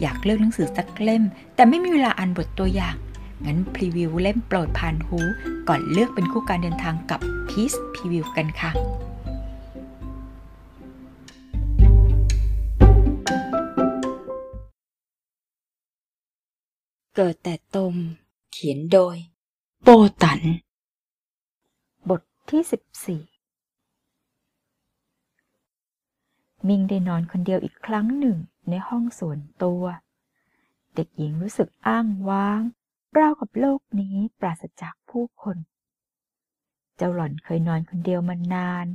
อยากเลือกหนังสือสักเล่ม แต่ไม่มีเวลาอ่านบทตัวอย่าง งั้นพรีวิวเล่มโปรดผ่านหู ก่อนเลือกเป็นคู่การเดินทางกับ Peace Preview กันค่ะเกิดแต่ตม เขียนโดย โปตัน บทที่สิบสี่มิงได้นอนคนเดียวอีกครั้งหนึ่ง ในห้องส่วนตัว เด็กหญิงรู้สึกอ้างว้างราวกับโลกนี้ปราศจากผู้คน เจ้าหล่อนเคยนอนคนเดียวมานาน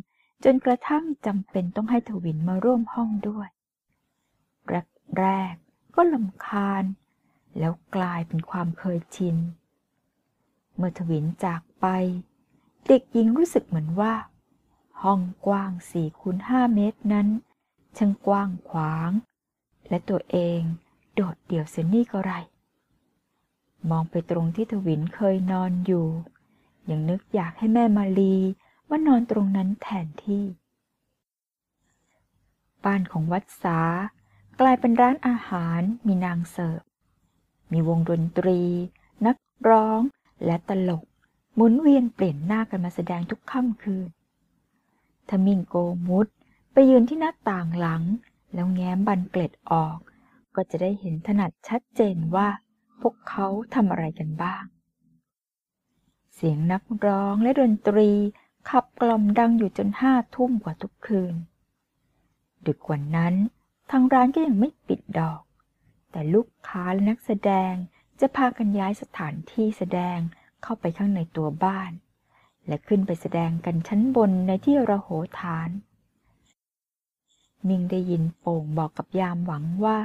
จนกระทั่งจำเป็นต้องให้ทวินมาร่วมห้องด้วยแรกแรกก็ลำคาญ แล้วกลายเป็นความเคยชิน เมื่อทวินจากไป เด็กหญิงรู้สึกเหมือนว่า ห้องกว้างสี่คูณห้าเมตรนั้นช่างกว้างขวาง และตัวเองโดดเดี่ยวเสียนี่ก็ไร มองไปตรงที่ทวินเคยนอนอยู่ ยังนึกอยากให้แม่มาลีว่านอนตรงนั้นแทนที่ บ้านของวัดสากลายเป็นร้านอาหารมีนางเสิร์ฟ มีวงดนตรี นักร้องและตลก หมุนเวียนเปลี่ยนหน้ากันมาแสดงทุกค่ำคืนทมิงโกมุดไปยืนที่หน้าต่างหลัง แล้วแง้มบันเกล็ดออก ก็จะได้เห็นถนัดชัดเจนว่า พวกเขาทำอะไรกันบ้าง เสียงนักร้องและดนตรีขับกล่อมดังอยู่จนห้าทุ่มกว่าทุกคืน ดึกกว่านั้น ทางร้านก็ยังไม่ปิดดอก แต่ลูกค้าและนักแสดงจะพากันย้ายสถานที่แสดงเข้าไปข้างในตัวบ้าน และขึ้นไปแสดงกันชั้นบนในที่ระโหฐาน มิงได้ยินโป่งบอกกับยามหวังว่า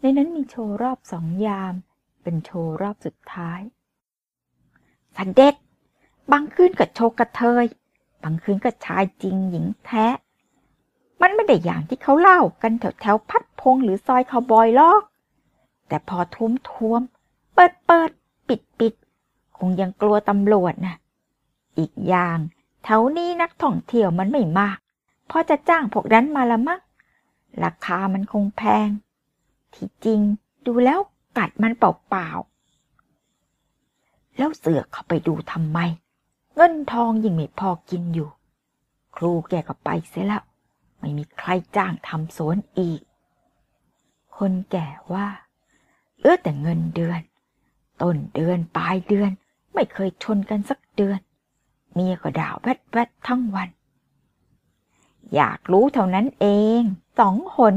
ในนั้นมีโชว์รอบสองยาม เป็นโชว์รอบสุดท้าย สันเด็จบางคืนก็โชว์กระเทย บางคืนก็ชายจริงหญิงแท้ มันไม่ได้อย่างที่เขาเล่ากันแถวแถวพัดพงหรือซอยคาวบอยลอก แต่พอทุ่มทวม เปิดเปิดปิดปิดคงยังกลัวตำรวจนะอีกอย่างแถวนี้นักท่องเที่ยวมันไม่มาก พอจะจ้างพวกนั้นมาละมั้ง ราคามันคงแพง ที่จริงดูแล้วกัดมันเปล่าๆ แล้วเสือกเข้าไปดูทำไม เงินทองยิ่งไม่พอกินอยู่ ครูแกก็ไปเสียแล้ว ไม่มีใครจ้างทำสวนอีก คนแก่ว่าเอื้อแต่เงินเดือน ต้นเดือนปลายเดือน ไม่เคยชนกันสักเดือน เมียก็ด่าแวดแวดทั้งวัน อยากรู้เท่านั้นเอง สองหน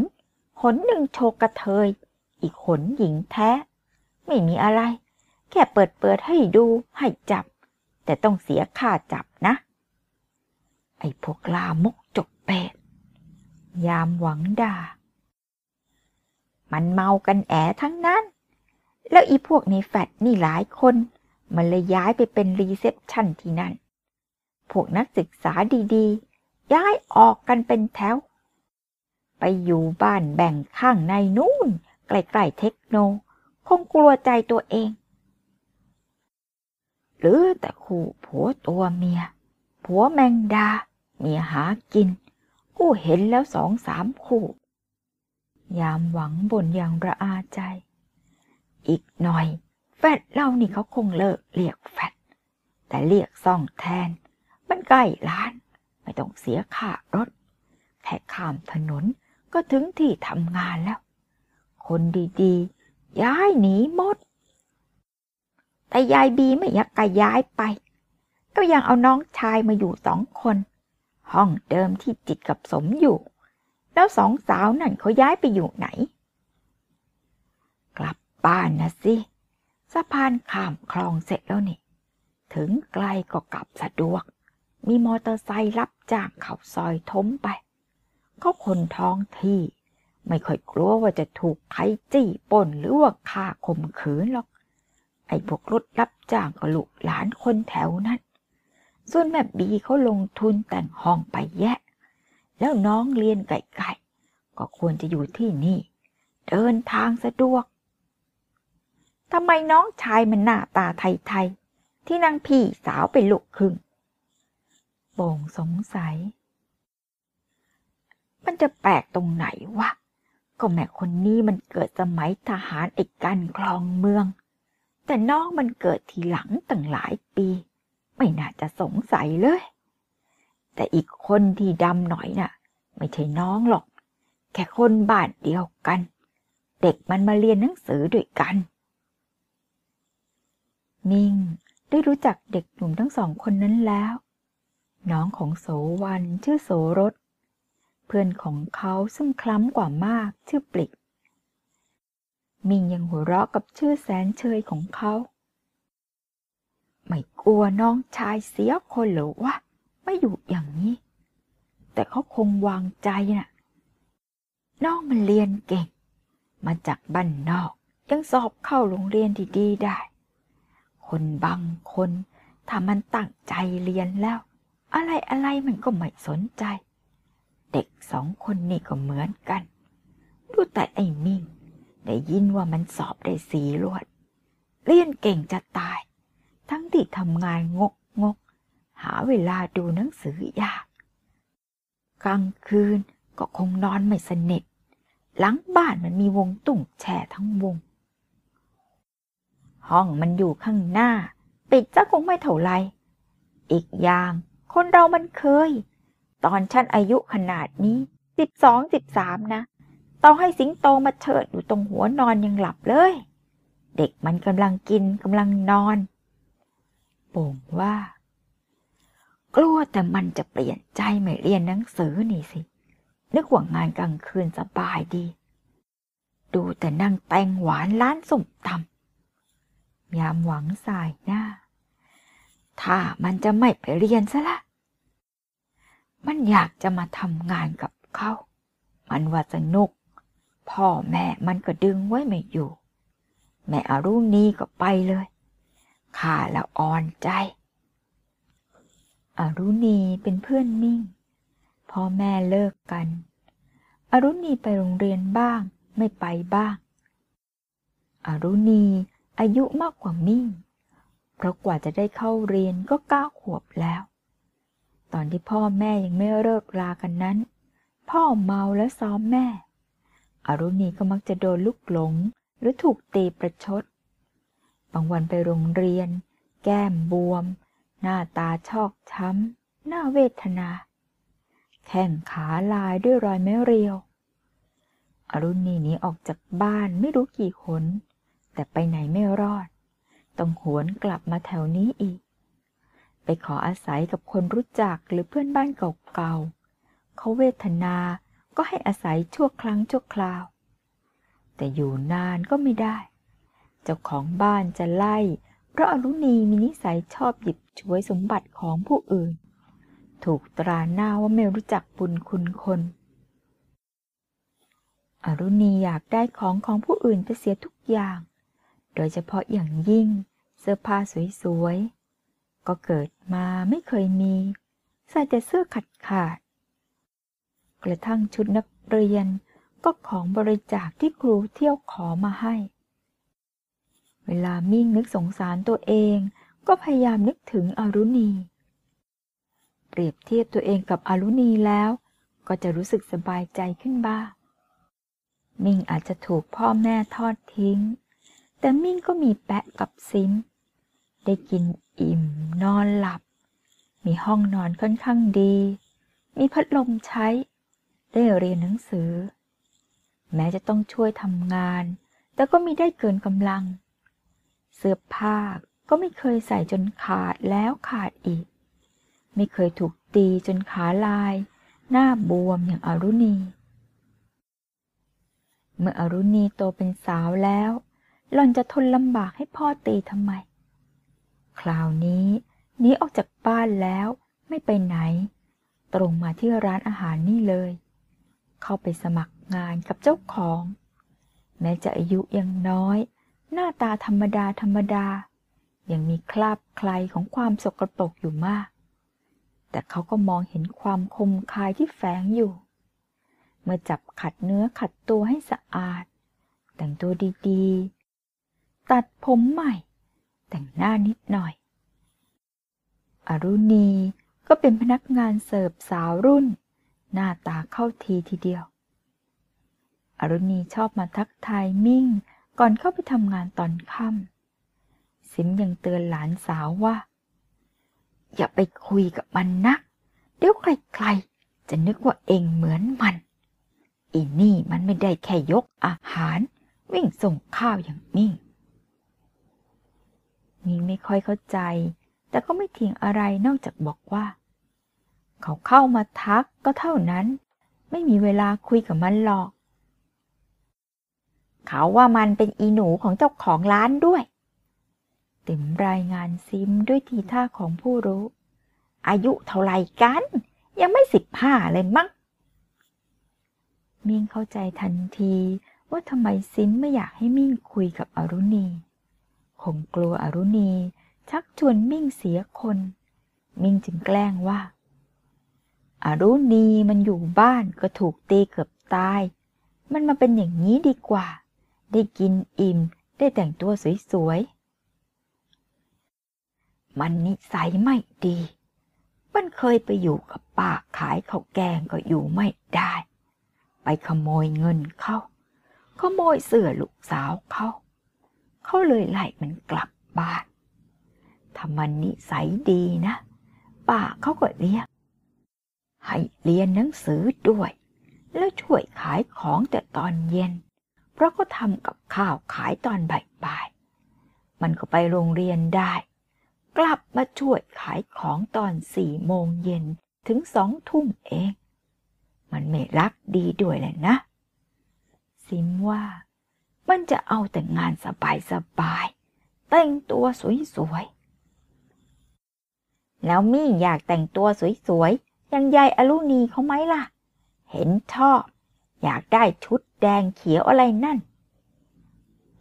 หนหนึ่งโชกกระเทย อีกหนหญิงแท้ ไม่มีอะไร แค่เปิดเปิดให้ดูให้จับ แต่ต้องเสียค่าจับนะ ไอ้พวกลามกจกเปดยามหวังด่า มันเมากันแอทั้งนั้น แล้วอีพวกในแฟดนี่หลายคน มันเลยย้ายไปเป็นรีเซพชันที่นั่น พวกนักศึกษาดีๆ ย้ายออกกันเป็นแถว ไปอยู่บ้านแบ่งข้างในนู่นใกล้ๆเทคโน คงกลัวใจตัวเอง หรือแต่คู่ผัวตัวเมีย ผัวแมงดา เมียหากิน กูเห็นแล้วสองสามคู่ ยามหวังบ่นอย่างระอาใจ อีกหน่อย แฟดเล่านี่เขาคงเลิกเรียกแฟดแต่เรียกซ่องแทน มันใกล้ล้าน ไม่ต้องเสียค่ารถแค่ข้ามถนน ก็ถึงที่ทำงานแล้ว คนดีๆ ย้ายหนีหมด แต่ยายบีไม่อยากกย้ายไป ก็ยังเอาน้องชายมาอยู่สองคน ห้องเดิมที่จิตกับสมอยู่ แล้วสองสาวนั่นเขาย้ายไปอยู่ไหน กลับบ้านนะสิสะพานข้ามคลองเสร็จแล้วนี่ ถึงไกลก็กลับสะดวก มีมอเตอร์ไซค์รับจ้างเขาซอยทมไป เขาคนท้องที่ ไม่ค่อยกลัวว่าจะถูกใครจี้ป่นหรือว่าฆ่าข่มขืนหรอก ไอ้พวกรถรับจ้างก็ลูกหลานคนแถวนั้น ส่วนแม่บีเขาลงทุนแต่งห้องไปแยะ แล้วน้องเรียนไก่ๆก็ควรจะอยู่ที่นี่ เดินทางสะดวกทำไมน้องชายมันหน้าตาไทยๆที่นางพี่สาวเป็นลูกครึ่ง โป่งสงสัย มันจะแปลกตรงไหนวะ ก็แม่คนนี้มันเกิดสมัยทหารไอ้กันคลองเมือง แต่น้องมันเกิดทีหลังตั้งหลายปี ไม่น่าจะสงสัยเลย แต่อีกคนที่ดำหน่อยน่ะ ไม่ใช่น้องหรอก แค่คนบ้านเดียวกัน เด็กมันมาเรียนหนังสือด้วยกัน มิงได้รู้จักเด็กหนุ่มทั้งสองคนนั้นแล้ว น้องของโสวันชื่อโสรส พื่อนของเขาซึ่งคล้ำกว่ามากชื่อปลิก มิงยังหัวเราะกับชื่อแสนเชยของเขา ไม่กลัวน้องชายเสียคนหรือวะ ไม่อยู่อย่างนี้ แต่เขาคงวางใจน่ะ น้องมันเรียนเก่ง มาจากบ้านนอก ยังสอบเข้าโรงเรียนดีๆได้ คนบางคนถ้ามันตั้งใจเรียนแล้ว อะไรอะไรมันก็ไม่สนใจ เด็กสองคนนี่ก็เหมือนกัน ดูแต่ไอ้มิ่ง ได้ยินว่ามันสอบได้สีลวด เรียนเก่งจะตาย ทั้งที่ทำงานงกงก หาเวลาดูหนังสือยาก กลางคืนก็คงนอนไม่สนิท หลังบ้านมันมีวงตุ่งแช่ทั้งวง ห้องมันอยู่ข้างหน้า ปิดจะคงไม่เท่าไร อีกอย่างคนเรามันเคย ตอนฉันอายุขนาดนี้สิบสองสิบสามนะต้องให้สิงโตมาเชิดอยู่ตรงหัวนอนยังหลับเลย เด็กมันกำลังกินกำลังนอนโป่งว่า กลัวแต่มันจะเปลี่ยนใจไม่เรียนหนังสือนี่สิ นึกว่างานกลางคืนสบายดี ดูแต่นั่งแตงหวานร้านสุ่มตำยามหวังสายหน้า ถ้ามันจะไม่ไปเรียนซะละ มันอยากจะมาทำงานกับเขา มันว่าสนุก พ่อแม่มันก็ดึงไว้ไม่อยู่ แม่อารุ่งนี้ก็ไปเลยข้าแล้วอ่อนใจอรุณีเป็นเพื่อนมิ่ง พ่อแม่เลิกกัน อรุณีไปโรงเรียนบ้างไม่ไปบ้าง อรุณีอายุมากกว่ามิ่ง เพราะกว่าจะได้เข้าเรียนก็เก้าขวบแล้ว ตอนที่พ่อแม่ยังไม่เลิกรากันนั้น พ่อเมาและซ้อมแม่ อรุณีก็มักจะโดนลูกหลงหรือถูกตีประชด บางวันไปโรงเรียน แก้มบวม หน้าตาชอกช้ำหน้าเวทนา แข้งขาลายด้วยรอยไม้เรียว อรุณีหนีออกจากบ้านไม่รู้กี่หนแต่ไปไหนไม่รอด ต้องหวนกลับมาแถวนี้อีก ไปขออาศัยกับคนรู้จักหรือเพื่อนบ้านเก่าๆเขาเวทนาก็ให้อาศัยชั่วครั้งชั่วคราว แต่อยู่นานก็ไม่ได้ เจ้าของบ้านจะไล่ เพราะอรุณีมีนิสัยชอบหยิบฉวยสมบัติของผู้อื่น ถูกตราหน้าว่าไม่รู้จักบุญคุณคน อรุณีอยากได้ของของผู้อื่นไปเสียทุกอย่าง โดยเฉพาะอย่างยิ่ง เสื้อผ้าสวยๆ ก็เกิดมาไม่เคยมี ใส่แต่เสื้อขาดขาด กระทั่งชุดนักเรียนก็ของบริจาคที่ครูเที่ยวขอมาให้ เวลามิ่งนึกสงสารตัวเองก็พยายามนึกถึงอรุณี เปรียบเทียบตัวเองกับอรุณีแล้ว ก็จะรู้สึกสบายใจขึ้นบ้าง มิ่งอาจจะถูกพ่อแม่ทอดทิ้ง แต่มิ่งก็มีแปะกับซิม ได้กิน อิ่ม นอนหลับ มีห้องนอนค่อนข้างดี มีพัดลมใช้ ได้เรียนหนังสือ แม้จะต้องช่วยทำงาน แต่ก็มีได้เกินกำลัง เสื้อผ้าก็ไม่เคยใส่จนขาดแล้วขาดอีก ไม่เคยถูกตีจนขาลาย หน้าบวมอย่างอรุณี เมื่ออรุณีโตเป็นสาวแล้ว หล่อนจะทนลำบากให้พ่อตีทำไม คราวนี้หนีออกจากบ้านแล้วไม่ไปไหน ตรงมาที่ร้านอาหารนี่เลย เข้าไปสมัครงานกับเจ้าของ แม้จะอายุยังน้อย หน้าตาธรรมดาธรรมดา ยังมีคราบใครของความสกปรกอยู่มาก แต่เขาก็มองเห็นความคมคายที่แฝงอยู่ เมื่อจับขัดเนื้อขัดตัวให้สะอาด แต่งตัวดีๆ ตัดผมใหม่ แต่งหน้านิดหน่อย อรุณีก็เป็นพนักงานเสิร์ฟสาวรุ่น หน้าตาเข้าทีทีเดียว อรุณีชอบมาทักทายมิ่งก่อนเข้าไปทำงานตอนค่ำซิมยังเตือนหลานสาวว่า อย่าไปคุยกับมันนะ เดี๋ยวใครๆจะนึกว่าเองเหมือนมันอีนี่มันไม่ได้แค่ยกอาหาร วิ่งส่งข้าวอย่างมิ่ง มิ่งไม่ค่อยเข้าใจ แต่ก็ไม่เถียงอะไรนอกจากบอกว่า เขาเข้ามาทักก็เท่านั้น ไม่มีเวลาคุยกับมันหรอก เขาว่ามันเป็นอีหนูของเจ้าของร้านด้วยติ๋มรายงานซิมด้วยทีท่าของผู้รู้ อายุเท่าไรกัน ยังไม่สิบห้าเลยมั้งมิ่งเข้าใจทันทีว่าทำไมซิมไม่อยากให้มิ่งคุยกับอรุณี คงกลัวอรุณี ชักชวนมิ่งเสียคน มิ่งจึงแกล้งว่า อรุณีมันอยู่บ้านก็ถูกตีเกือบตาย มันมาเป็นอย่างนี้ดีกว่า ได้กินอิ่มได้แต่งตัวสวยๆ มันนิสัยไม่ดี มันเคยไปอยู่กับป้าขายข้าวแกงก็อยู่ไม่ได้ ไปขโมยเงินเขาขโมยเสื้อลูกสาวเขา เขาเลยไล่มันกลับบ้านถ้ามันนิสัยดีนะป้าเขาก็เรียก ให้เรียนหนังสือด้วย แล้วช่วยขายของแต่ตอนเย็น เพราะเขาทำกับข้าวขายตอนบ่ายๆมันก็ไปโรงเรียนได้ กลับมาช่วยขายของตอนสี่โมงเย็นถึงสองทุ่มเอง มันไม่รักดีด้วยแหละนะ ซิมว่า มันจะเอาแต่งานสบายๆแต่งตัวสวยๆ แล้วมี่อยากแต่งตัวสวยๆอย่างยายอลูนีเขาไหมล่ะ เห็นชอบ อยากได้ชุดแดงเขียวอะไรนั่น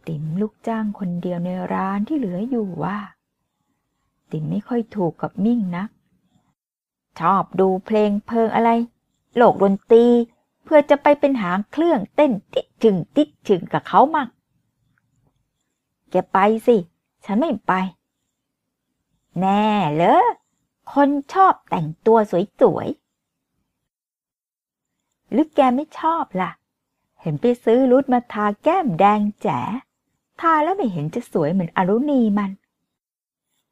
ติ๋มลูกจ้างคนเดียวในร้านที่เหลืออยู่ว่า ติ๋มไม่ค่อยถูกกับมิ่งนัก ชอบดูเพลงเพลิงอะไร โลกดนตรี เพื่อจะไปเป็นหางเครื่องเต้นติดถึงติดถึงกับเขามั่งแกไปสิ ฉันไม่ไป แน่เหรอ คนชอบแต่งตัวสวยๆ หรือแกไม่ชอบล่ะ เห็นไปซื้อรุดมาทาแก้มแดงแจ๋ทาแล้วไม่เห็นจะสวยเหมือนอรุณีมัน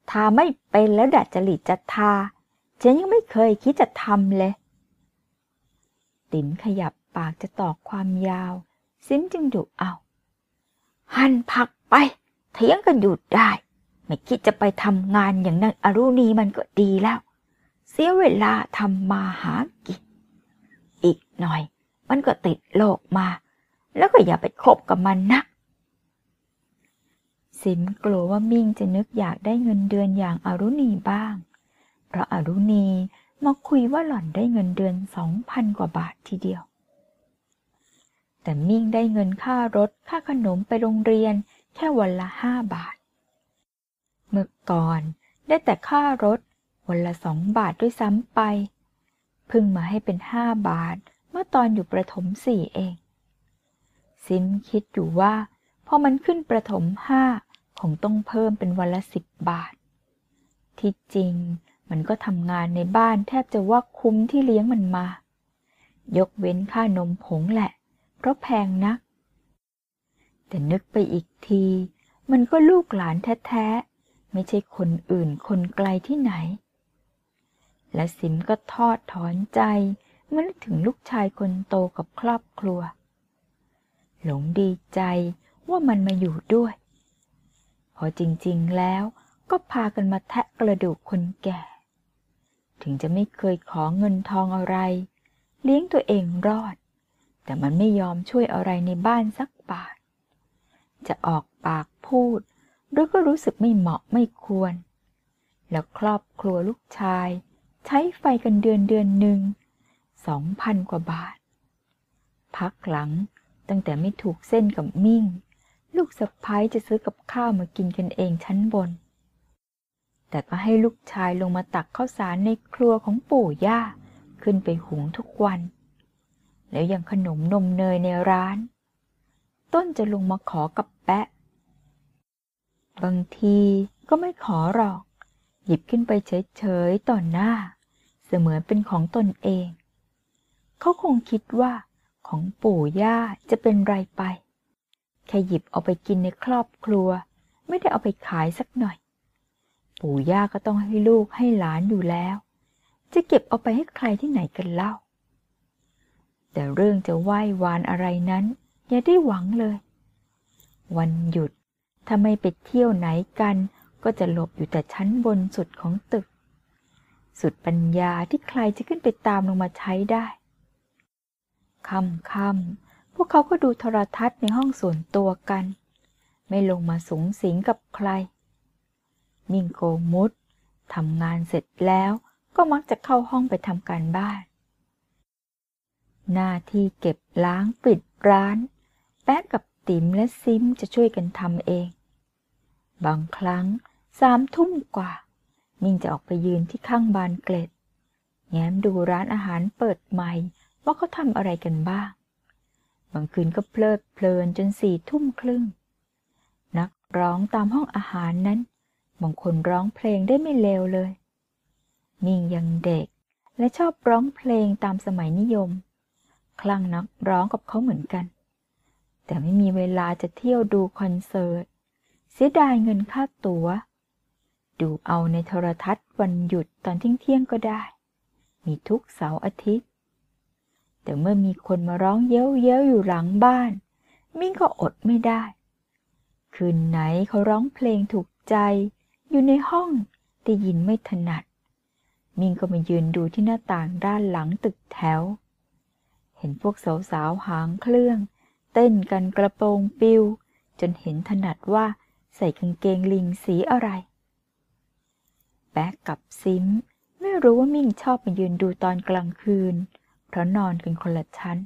ทาไม่เป็นแล้วดัดจริตจะทา ฉันยังไม่เคยคิดจะทำเลย ติ๋มขยับปากจะตอกความยาว ซิมจึงดุเอา หั่นผักไปเถียงกันหยุดได้ ไม่คิดจะไปทำงานอย่างนั้นอรุณีมันก็ดีแล้ว เสียเวลาทำมาหากิน อีกหน่อย มันก็ติดโลกมา แล้วก็อย่าไปคบกับมันนักสิมกลัวว่ามิ่งจะนึกอยากได้เงินเดือนอย่างอารุณีบ้าง เพราะอารุณี มาคุยว่าหล่อนได้เงินเดือนสองพันกว่าบาททีเดียว แต่มิ่งได้เงินค่ารถค่าขนมไปโรงเรียนแค่วันละห้าบาท เมื่อก่อนได้แต่ค่ารถวันละสองบาทด้วยซ้ำไปเพิ่งมาให้เป็นห้าบาทเมื่อตอนอยู่ประถมสี่เอง ซิมคิดอยู่ว่าพอมันขึ้นประถมห้าคงต้องเพิ่มเป็นวันละสิบบาท ที่จริง มันก็ทำงานในบ้านแทบจะว่าคุ้มที่เลี้ยงมันมา ยกเว้นค่านมผงแหละ เพราะแพงนัก แต่นึกไปอีกที มันก็ลูกหลานแท้ๆ ไม่ใช่คนอื่นคนไกลที่ไหน และสิมก็ทอดถอนใจเมื่อนึกถึงลูกชายคนโตกับครอบครัว หลงดีใจว่ามันมาอยู่ด้วย พอจริงๆแล้วก็พากันมาแทะกระดูกคนแก่ ถึงจะไม่เคยขอเงินทองอะไร เลี้ยงตัวเองรอด แต่มันไม่ยอมช่วยอะไรในบ้านสักบาท จะออกปากพูดหรือก็รู้สึกไม่เหมาะไม่ควร แล้วครอบครัวลูกชาย ใช้ไฟกันเดือนเดือนหนึ่งสองพันกว่าบาท พักหลังตั้งแต่ไม่ถูกเส้นกับมิ่ง ลูกสะพ้ายจะซื้อกับข้าวมากินกันเองชั้นบน แต่ก็ให้ลูกชายลงมาตักข้าวสารในครัวของปู่ย่า ขึ้นไปหุงทุกวัน แล้วยังขนมนมเนยในร้าน ต้นจะลงมาขอกับแปะ บางทีก็ไม่ขอหรอก หยิบขึ้นไปเฉยๆต่อหน้า เสมือนเป็นของตนเอง เขาคงคิดว่าของปู่ย่าจะเป็นไรไป แค่หยิบเอาไปกินในครอบครัว ไม่ได้เอาไปขายสักหน่อย ปู่ย่าก็ต้องให้ลูกให้หลานอยู่แล้ว จะเก็บเอาไปให้ใครที่ไหนกันเล่า แต่เรื่องจะไหว้วานอะไรนั้น อย่าได้หวังเลย วันหยุดถ้าไม่ไปเที่ยวไหนกัน ก็จะหลบอยู่แต่ชั้นบนสุดของตึก สุดปัญญาที่ใครจะขึ้นไปตามลงมาใช้ได้ค่ำค่ำพวกเขาก็ดูโทรทัศน์ในห้องส่วนตัวกัน ไม่ลงมาสูงสิงกับใคร มิงโกมุดทำงานเสร็จแล้วก็มักจะเข้าห้องไปทำการบ้าน หน้าที่เก็บล้างปิดร้าน แป๊ะกับติ๋มและซิมจะช่วยกันทำเอง บางครั้งสามทุ่มกว่า มิงจะออกไปยืนที่ข้างบานเกล็ด แง้มดูร้านอาหารเปิดใหม่ว่าเขาทำอะไรกันบ้าง บางคืนก็เพลิดเพลินจนสี่ทุ่มครึ่ง นักร้องตามห้องอาหารนั้น บางคนร้องเพลงได้ไม่เลวเลยมิงยังเด็กและชอบร้องเพลงตามสมัยนิยม คลั่งนักร้องกับเขาเหมือนกัน แต่ไม่มีเวลาจะเที่ยวดูคอนเสิร์ต เสียดายเงินค่าตัว๋ว ดูเอาในโทรทัศน์วันหยุดตอนเที่ยงก็ได้ มีทุกเสาร์อาทิตย์ แต่เมื่อมีคนมาร้องเย้ยเย้ยอยู่หลังบ้าน มิ่งก็อดไม่ได้ คืนไหนเขาร้องเพลงถูกใจ อยู่ในห้องได้ยินไม่ถนัด มิ่งก็มายืนดูที่หน้าต่างด้านหลังตึกแถว เห็นพวกสาวๆหางเครื่อง เต้นกันกระโปรงปิว จนเห็นถนัดว่าใส่กางเกงลิงสีอะไรแป๊กกับซิมไม่รู้ว่ามิ่งชอบมายืนดูตอนกลางคืน เพราะนอนกันคนละชั้น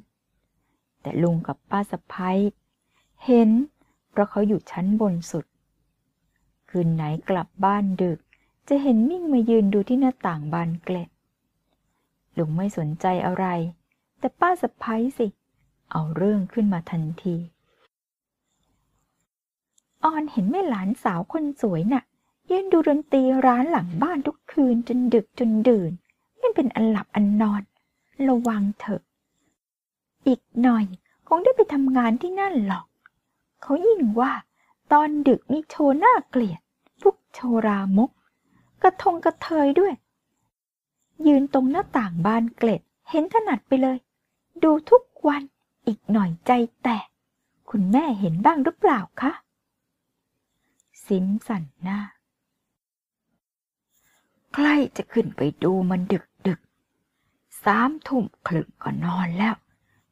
แต่ลุงกับป้าสะพ้ายเห็น เพราะเขาอยู่ชั้นบนสุด คืนไหนกลับบ้านดึก จะเห็นมิ่งมายืนดูที่หน้าต่างบานเกล็ดลุงไม่สนใจอะไร แต่ป้าสะพ้ายสิ เอาเรื่องขึ้นมาทันทีออนเห็นแม่หลานสาวคนสวยน่ะยืนดูดนตรีร้านหลังบ้านทุกคืนจนดึกจนดื่นไม่เป็นอันหลับอันนอน ระวังเถอะ อีกหน่อยคงได้ไปทำงานที่นั่นหรอก เขายิ่งว่า ตอนดึกมีโชว์น่าเกลียด พวกโชรามก กระทงกระเทยด้วย ยืนตรงหน้าต่างบานเกล็ด เห็นถนัดไปเลย ดูทุกวันอีกหน่อยใจแตกคุณแม่เห็นบ้างหรือเปล่าคะซิมสันหน้า ใกล้จะขึ้นไปดูมันดึกดึกสามทุ่มครึ่งก็นอนแล้ว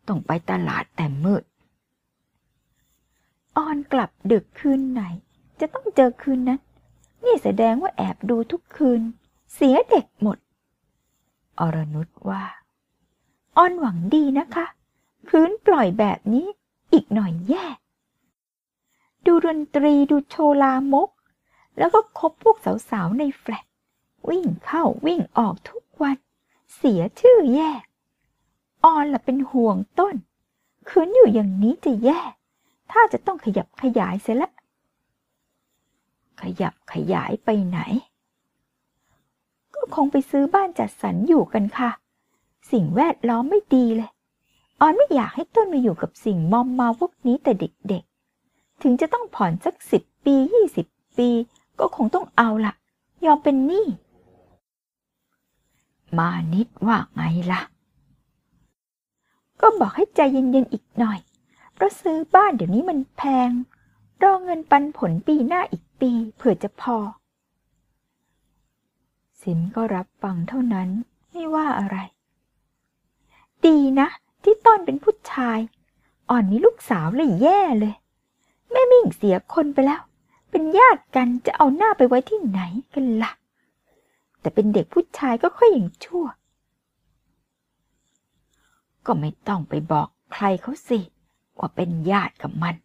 ต้องไปตลาดแต่มืดออนกลับดึกคืนไหน จะต้องเจอคืนนั้น นี่แสดงว่าแอบดูทุกคืน เสียเด็กหมด อรนุชว่าออนหวังดีนะคะ คืนปล่อยแบบนี้อีกหน่อยแย่ ดูดนตรีดูโชลามก แล้วก็คบพวกสาวๆในแฟลตวิ่งเข้าวิ่งออกทุกวัน เสียชื่อแย่ออนละเป็นห่วงต้น คืนอยู่อย่างนี้จะแย่ ถ้าจะต้องขยับขยายเสียละ ขยับขยายไปไหน ก็คงไปซื้อบ้านจัดสรรอยู่กันค่ะ สิ่งแวดล้อมไม่ดีเลย ออนไม่อยากให้ต้นมาอยู่กับสิ่งมอมเมาพวกนี้แต่เด็กๆ ถึงจะต้องผ่อนสักสิบปียี่สิบปี ก็คงต้องเอาละยอมเป็นหนี้ มานิดว่าไงล่ะ ก็บอกให้ใจเย็นๆอีกหน่อย เพราะซื้อบ้านเดี๋ยวนี้มันแพงรอเงินปันผลปีหน้าอีก ปีเผื่อจะพอ สิมก็รับฟังเท่านั้นไม่ว่าอะไร ดีนะ ที่ต้นเป็นผู้ชาย อ่อนมีลูกสาวเลยแย่เลย แม่มิ่งเสียคนไปแล้ว เป็นญาติกันจะเอาหน้าไปไว้ที่ไหนกันละ่ะ แต่เป็นเด็กผู้ชายก็ค่อยอย่างชั่ว ก็ไม่ต้องไปบอกใครเขาสิ ว่าเป็นญาติกับมัน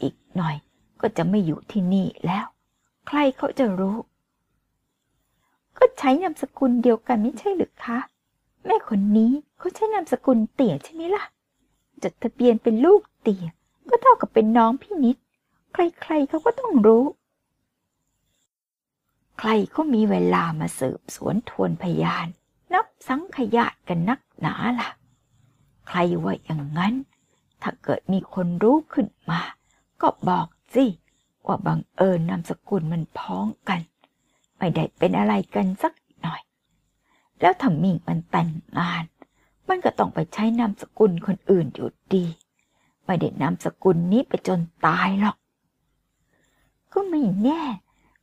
อีกหน่อย ก็จะไม่อยู่ที่นี่แล้ว ใครเขาจะรู้ ก็ใช้นามสกุลเดียวกันไม่ใช่หรือคะ แม่คนนี้เขาใช้นามสกุลเตี่ยใช่ไหมล่ะ จดทะเบียนเป็นลูกเตี่ย ก็เท่ากับเป็นน้องพี่นิด ใครๆเขาก็ต้องรู้ ใครก็มีเวลามาสืบสวนทวนพยาน นับสังขยาตกันนักหนาล่ะใใครว่าอย่างนั้น ถ้าเกิดมีคนรู้ขึ้นมา ก็บอก สิว่าบังเอิญนามสกุลมันพ้องกัน ไม่ได้เป็นอะไรกันสักหน่อย แล้วถ้ามิ่งมันแต่งงาน มันก็ต้องไปใช้นามสกุลคนอื่นอยู่ดี ไม่ได้นามสกุลนี้ไปจนตายหรอก ก็ไม่แน่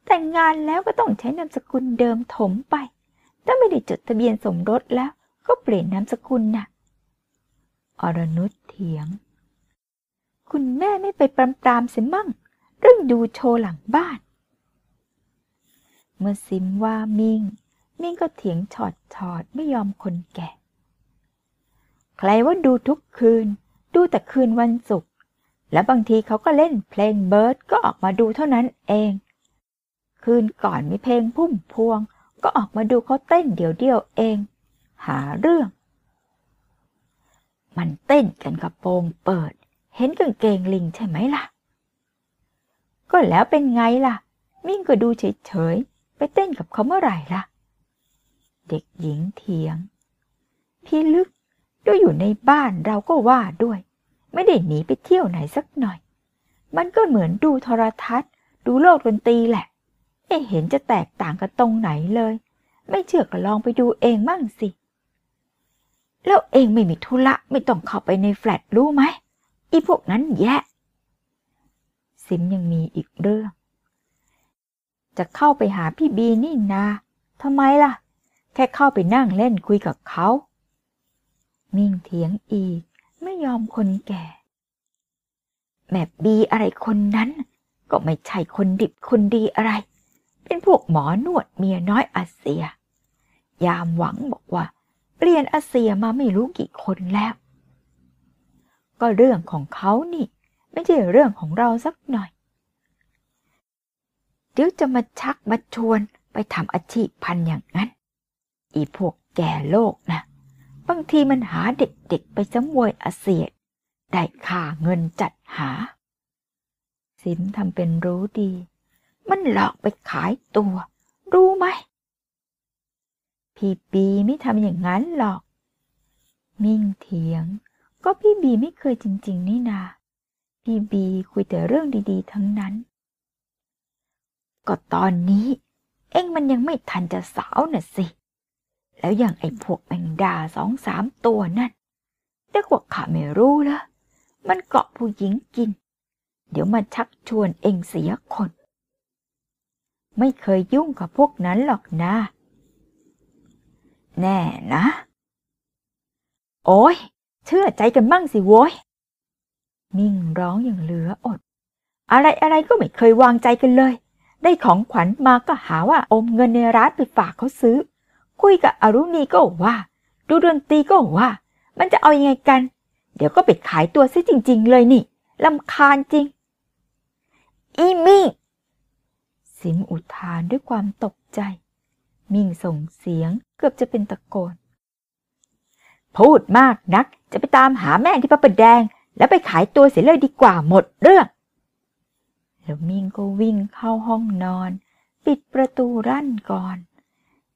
แต่งงานแล้วก็ต้องใช้นามสกุลเดิมถมไป ถ้าไม่ได้จดทะเบียนสมรสแล้ว ก็เปลี่ยนนามสกุลน่ะอรนุชเถียง คุณแม่ไม่ไปปรามปรามๆเสียมั่ง เรื่องดูโชว์หลังบ้าน เมื่อซิมว่ามิ่ง มิ่งก็เถียงฉอดฉอดๆไม่ยอมคนแก่ ใครว่าดูทุกคืน ดูแต่คืนวันศุกร์และบางทีเขาก็เล่นเพลงเบิร์ดก็ออกมาดูเท่านั้นเอง คืนก่อนมีเพลงพุ่มพวง ก็ออกมาดูเขาเต้นเดี่ยวเดียวๆเอง หาเรื่อง มันเต้นกันกระโปรงเปิด เห็นกางเกงลิงใช่ไหมล่ะ ก็แล้วเป็นไงล่ะ มิ่งก็ดูเฉยๆ ไปเต้นกับเขาเมื่อไหร่ล่ะ เด็กหญิงเถียง พี่ลึกดูอยู่ในบ้านเราก็ว่าด้วย ไม่ได้หนีไปเที่ยวไหนสักหน่อย มันก็เหมือนดูโทรทัศน์ ดูโลกดนตรีแหละ ไม่เห็นจะแตกต่างกันตรงไหนเลย ไม่เชื่อก็ลองไปดูเองมั่งสิ แล้วเองไม่มีธุระไม่ต้องเข้าไปในแฟลตรู้ไหม อีพวกนั้นแย่ซิมยังมีอีกเรื่อง จะเข้าไปหาพี่บีนี่นาทำไมล่ะ แค่เข้าไปนั่งเล่นคุยกับเขา มิ่งเถียงอีก ไม่ยอมคนแก่ แม่บีอะไรคนนั้น ก็ไม่ใช่คนดิบคนดีอะไร เป็นพวกหมอนวดเมียน้อยอาเซีย ยามหวังบอกว่า เปลี่ยนอาเซียมาไม่รู้กี่คนแล้ว ก็เรื่องของเขานี่ ไม่ใช่เรื่องของเราสักหน่อย เดี๋ยวจะมาชักมาชวนไปทำอาชีพพันอย่างนั้น อีพวกแก่โลกนะ บางทีมันหาเด็กๆไปสังเวยอาเซียด ได้ค่าเงินจัดหา สิมทำเป็นรู้ดี มันหลอกไปขายตัว รู้ไหม พี่บีไม่ทำอย่างนั้นหรอก มิ่งเถียง ก็พี่บีไม่เคยจริง ๆ นี่นา พี่บีคุยแต่เรื่องดีๆ ทั้งนั้น ก็ตอนนี้ เอ็งมันยังไม่ทันจะสาวน่ะสิ แล้วอย่างไอ้พวกแมงดาสองสามตัวนั่นแต่กว่าข้าไม่รู้ละมันเกาะผู้หญิงกิน เดี๋ยวมันชักชวนเอ็งเสียคน ไม่เคยยุ่งกับพวกนั้นหรอกนะ แน่นะ โอ้ย เชื่อใจกันบ้างสิโว้ย มิ่งร้องอย่างเหลืออด อะไรอะไรก็ไม่เคยวางใจกันเลย ได้ของขวัญมาก็หาว่าอมเงินในร้านไปฝากเขาซื้อ คุยกับอรุณีก็ว่า ดูดนตรีก็ว่า มันจะเอาอยังไงกัน เดี๋ยวก็ไปขายตัวซิจริง ๆ เลยนี่ลำคาญจริง อีมิ่งสิมอุทานด้วยความตกใจ มิ่งส่งเสียงเกือบจะเป็นตะโกน พูดมากนัก จะไปตามหาแม่ที่พระประแดง แล้วไปขายตัวเสียเลยดีกว่าหมดเรื่อง แล้วมิ่งก็วิ่งเข้าห้องนอน ปิดประตูรั่นก่อน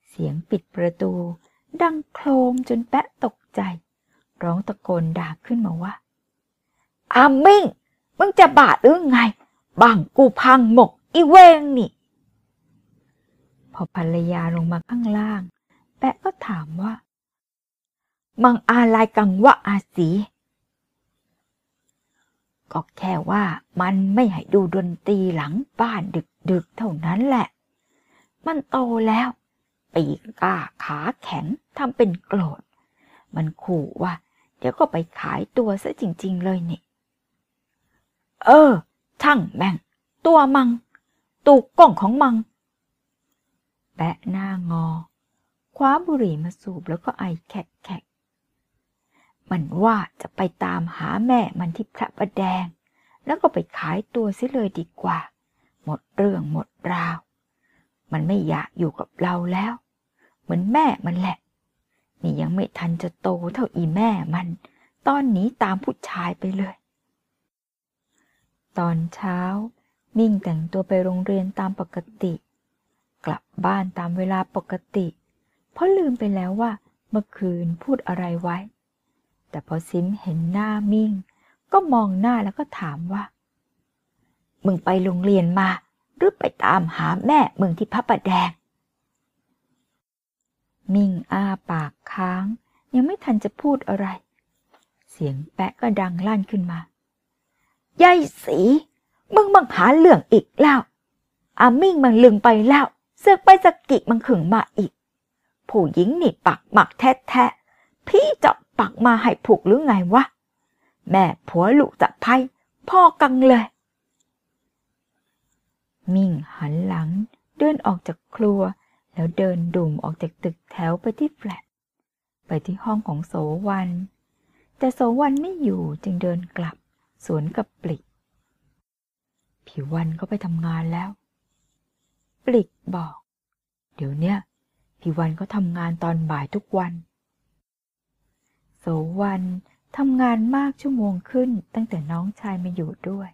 เสียงปิดประตู ดังโครมจนแปะตกใจ ร้องตะโกนด่าขึ้นมาว่าอามิ่ง มึงจะบาดหรือไงบังกูพังหมกอีเวงนี่ พอภรรยาลงมาข้างล่าง แปะก็ถามว่า มังอาลายกังวะอาสี ก็แค่ว่ามันไม่ให้ดูดนตรีหลังบ้านดึกๆเท่านั้นแหละ มันโตแล้ว ปีกกล้าขาแข็งทำเป็นโกรธ มันขู่ว่า เดี๋ยวก็ไปขายตัวซะจริง ๆ เลยนี่เออ ช่างแม่ง ตัวมัง ตูกกล้องของมัง แปะหน้างอ คว้าบุหรี่มาสูบแล้วก็ไอแขกๆ มันว่าจะไปตามหาแม่มันที่พระประแดง แล้วก็ไปขายตัวซิเลยดีกว่า หมดเรื่องหมดราว มันไม่อยากอยู่กับเราแล้ว เหมือนแม่มันแหละ นี่ยังไม่ทันจะโตเท่าอีแม่มัน ตอนนี้ตามผู้ชายไปเลย ตอนเช้า มิ่งแต่งตัวไปโรงเรียนตามปกติ กลับบ้านตามเวลาปกติ เพราะลืมไปแล้วว่าเมื่อคืนพูดอะไรไว้ แต่พอซิมเห็นหน้ามิ่ง ก็มองหน้าแล้วก็ถามว่า มึงไปโรงเรียนมา หรือไปตามหาแม่มึงที่พระประแดง มิ่งอ้าปากค้าง ยังไม่ทันจะพูดอะไร เสียงแปะก็ดังลั่นขึ้นมายายสี มึงบังหาเรื่องอีกแล้วอามิ่งมันลึงไปแล้ว เสือกไปสะกิมันขึงมาอีก ผู้หญิงนี่ปักหมักแท้ๆพี่จับ ปักมาให้ผูกหรือไงวะ แม่ผัวลูกจะไพ่พ่อกังเลย มิ่งหันหลังเดินออกจากครัว แล้วเดินดุ่มออกจากตึกแถวไปที่แฟลตไปที่ห้องของโสวัน แต่โสวันไม่อยู่จึงเดินกลับ สวนกับปลิก ผิววันก็ไปทำงานแล้ว ปลิกบอก เดี๋ยวเนี้ยผิววันก็ทำงานตอนบ่ายทุกวัน โสวันทำงานมากชั่วโมงขึ้นตั้งแต่น้องชายมาอยู่ด้วย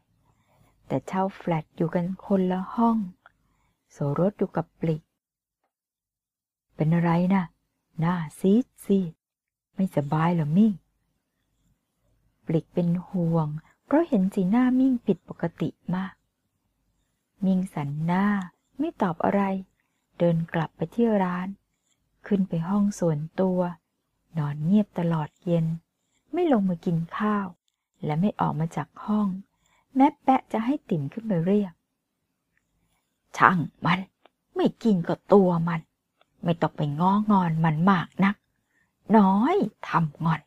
แต่เช่าแฟลตอยู่กันคนละห้อง โสรถอยู่กับปลิก เป็นอะไรนะหน้าซีดซีดไม่สบายหรอมิ่ง ปลิกเป็นห่วง เพราะเห็นสีหน้ามิ่งผิดปกติมาก มิ่งสั่นหน้าไม่ตอบอะไร เดินกลับไปที่ร้าน ขึ้นไปห้องส่วนตัว นอนเงียบตลอดเย็น ไม่ลงมากินข้าว และไม่ออกมาจากห้อง แม้แปะจะให้ติ่มขึ้นไปเรียก ช่างมัน ไม่กินก็ตัวมัน ไม่ต้องไปง้องอนมันมากนัก น้อยทำงอน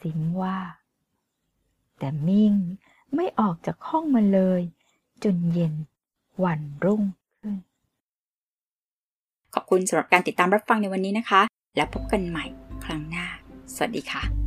สิมว่า แต่มิ่งไม่ออกจากห้องมาเลย จนเย็น วันรุ่งขึ้น ขอบคุณสำหรับการติดตามรับฟังในวันนี้นะคะ แล้วพบกันใหม่ครั้งหน้า สวัสดีค่ะ